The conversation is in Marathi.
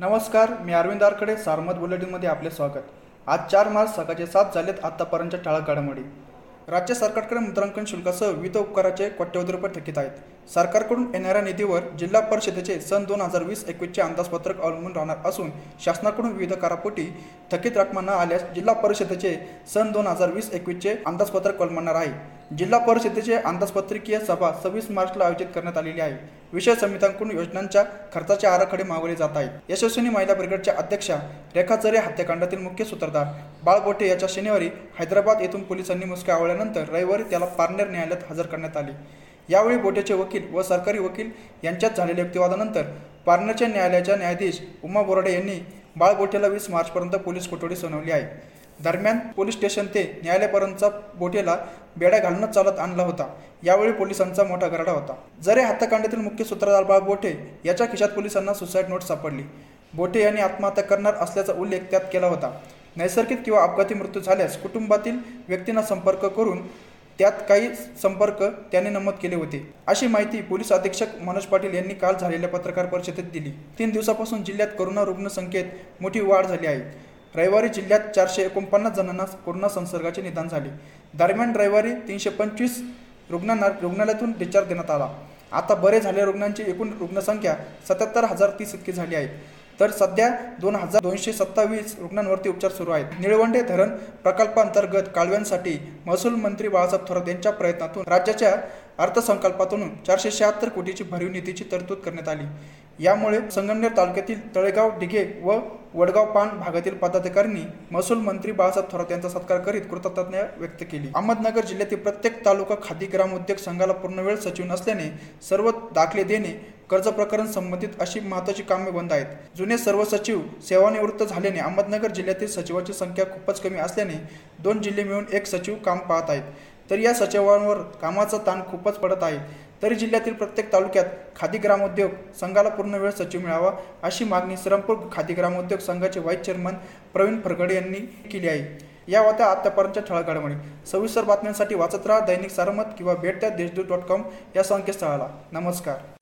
नमस्कार मी अरविंद आरकडे सारमत बुलेटिनमध्ये आपले स्वागत. आज चार मार्च सकाळचे सात झालेत आतापर्यंतच्या ठळक घडामोडी. राज्य सरकारकडे मुद्रांकन शुल्कासह विविध उपकाराचे कोट्यवधी रुपये थकीत आहेत. सरकारकडून येणाऱ्या निधीवर जिल्हा परिषदेचे सन दोन हजार वीस एकवीसचे अंदाजपत्रक अवलंबून राहणार असून शासनाकडून विविध करापोटी थकीत रकमा न आल्यास जिल्हा परिषदेचे सन दोन हजार वीस एकवीसचे अंदाजपत्रक अवलंबणार आहे. जिल्हा परिषदेचे अंदाजपत्रकीय सभा सव्वीस मार्चला आयोजित करण्यात आलेली आहे. विषय समित्यांकडून योजनांच्या खर्चाचे आराखडे मागवले जात आहेत. यशस्विनी महिला ब्रिगेडच्या अध्यक्षा रेखा चरे हत्याकांडातील मुख्य सूत्रधार बाळगोटे याच्या शनिवारी हैदराबाद येथून पोलिसांनी मुसक्या आवळल्यानंतर रविवारी त्याला पारनेर न्यायालयात हजर करण्यात आले. यावेळी बोटेचे वकील व सरकारी वकील यांच्यात झालेल्या युक्तिवादानंतर पारनेरच्या न्यायालयाच्या न्यायाधीश उमा बोराडे यांनी बाळगोटेला वीस मार्चपर्यंत पोलीस कोठडी सुनावली आहे. दरम्यान पोलीस स्टेशन ते न्यायालयापर्यंतचा बोटेला बेड्या घालणं चालत आणला होता. यावेळी पोलिसांचा मोठा गराडा होता. जरे हत्याकांडातील मुख्य सूत्रधार बाळ बोठे याच्या खिशात पोलिसांना सुसाईड नोट सापडली. बोठे यांनी आत्महत्या करणार असल्याचा उल्लेख त्यात केला होता. नैसर्गिक किंवा अपघाती मृत्यू झाल्यास कुटुंबातील व्यक्तींना संपर्क करून त्यात काही संपर्क त्याने नमूद केले होते. अशी माहिती पोलीस अधीक्षक मनोज पाटील यांनी काल झालेल्या पत्रकार परिषदेत दिली. तीन दिवसापासून जिल्ह्यात कोरोना रुग्ण संख्येत मोठी वाढ झाली आहे. रविवारी जिल्ह्यात चारशे एकोणपन्नास जणांना कोरोना संसर्गाचे निदान झाले. दरम्यान रविवारी तीनशे पंचवीस रुग्णांना रुग्णालयातून डिस्चार्ज देण्यात आला. आता बरे झालेल्या रुग्णांची एकूण रुग्णसंख्या सत्याहत्तर हजार तीस इतकी झाली आहे. तर सध्या दोन हजार दोनशे सत्तावीस रुग्णांवरती उपचार सुरू आहेत. निळवंडे धरण प्रकल्पांतर्गत कालव्यांसाठी महसूल मंत्री बाळासाहेब थोरात यांच्या प्रयत्नातून राज्याच्या अर्थसंकल्पातून चारशे शहात्तर कोटीची भरीव निधीची तरतूद करण्यात आली. यामुळे संगमनेर तालुक्यातील तळेगाव डिघे व वडगाव पान भागातील पदाधिकाऱ्यांनी महसूल मंत्री बाळासाहेब थोरात यांचा सत्कार करीत कृतज्ञता व्यक्त केली. अहमदनगर जिल्ह्यातील प्रत्येक तालुका खादी ग्राम उद्योग संघाला पूर्ण वेळ सचिव नसल्याने सर्व दाखले देणे कर्ज प्रकरण संबंधित अशी महत्वाची कामे बंद आहेत. जुने सर्व सचिव सेवानिवृत्त झाल्याने अहमदनगर जिल्ह्यातील सचिवांची संख्या खूपच कमी असल्याने दोन जिल्हे मिळून एक सचिव काम पाहत आहेत. तर या सचिवांवर कामाचा ताण खूपच पडत आहे. तरी जिल्ह्यातील प्रत्येक तालुक्यात खादी ग्रामोद्योग संघाला पूर्ण वेळ सचिव मिळावा अशी मागणी श्रमपूर खादी ग्रामोद्योग संघाचे व्हाईस चेअरमन प्रवीण फरगडे यांनी केली आहे. या होत्या आतापर्यंतच्या ठळक घडामोडी सविस्तर बातम्यांसाठी वाचत राहा दैनिक सारमत किंवा भेट त्या देशदूत डॉट कॉम या संकेतस्थळाला. नमस्कार.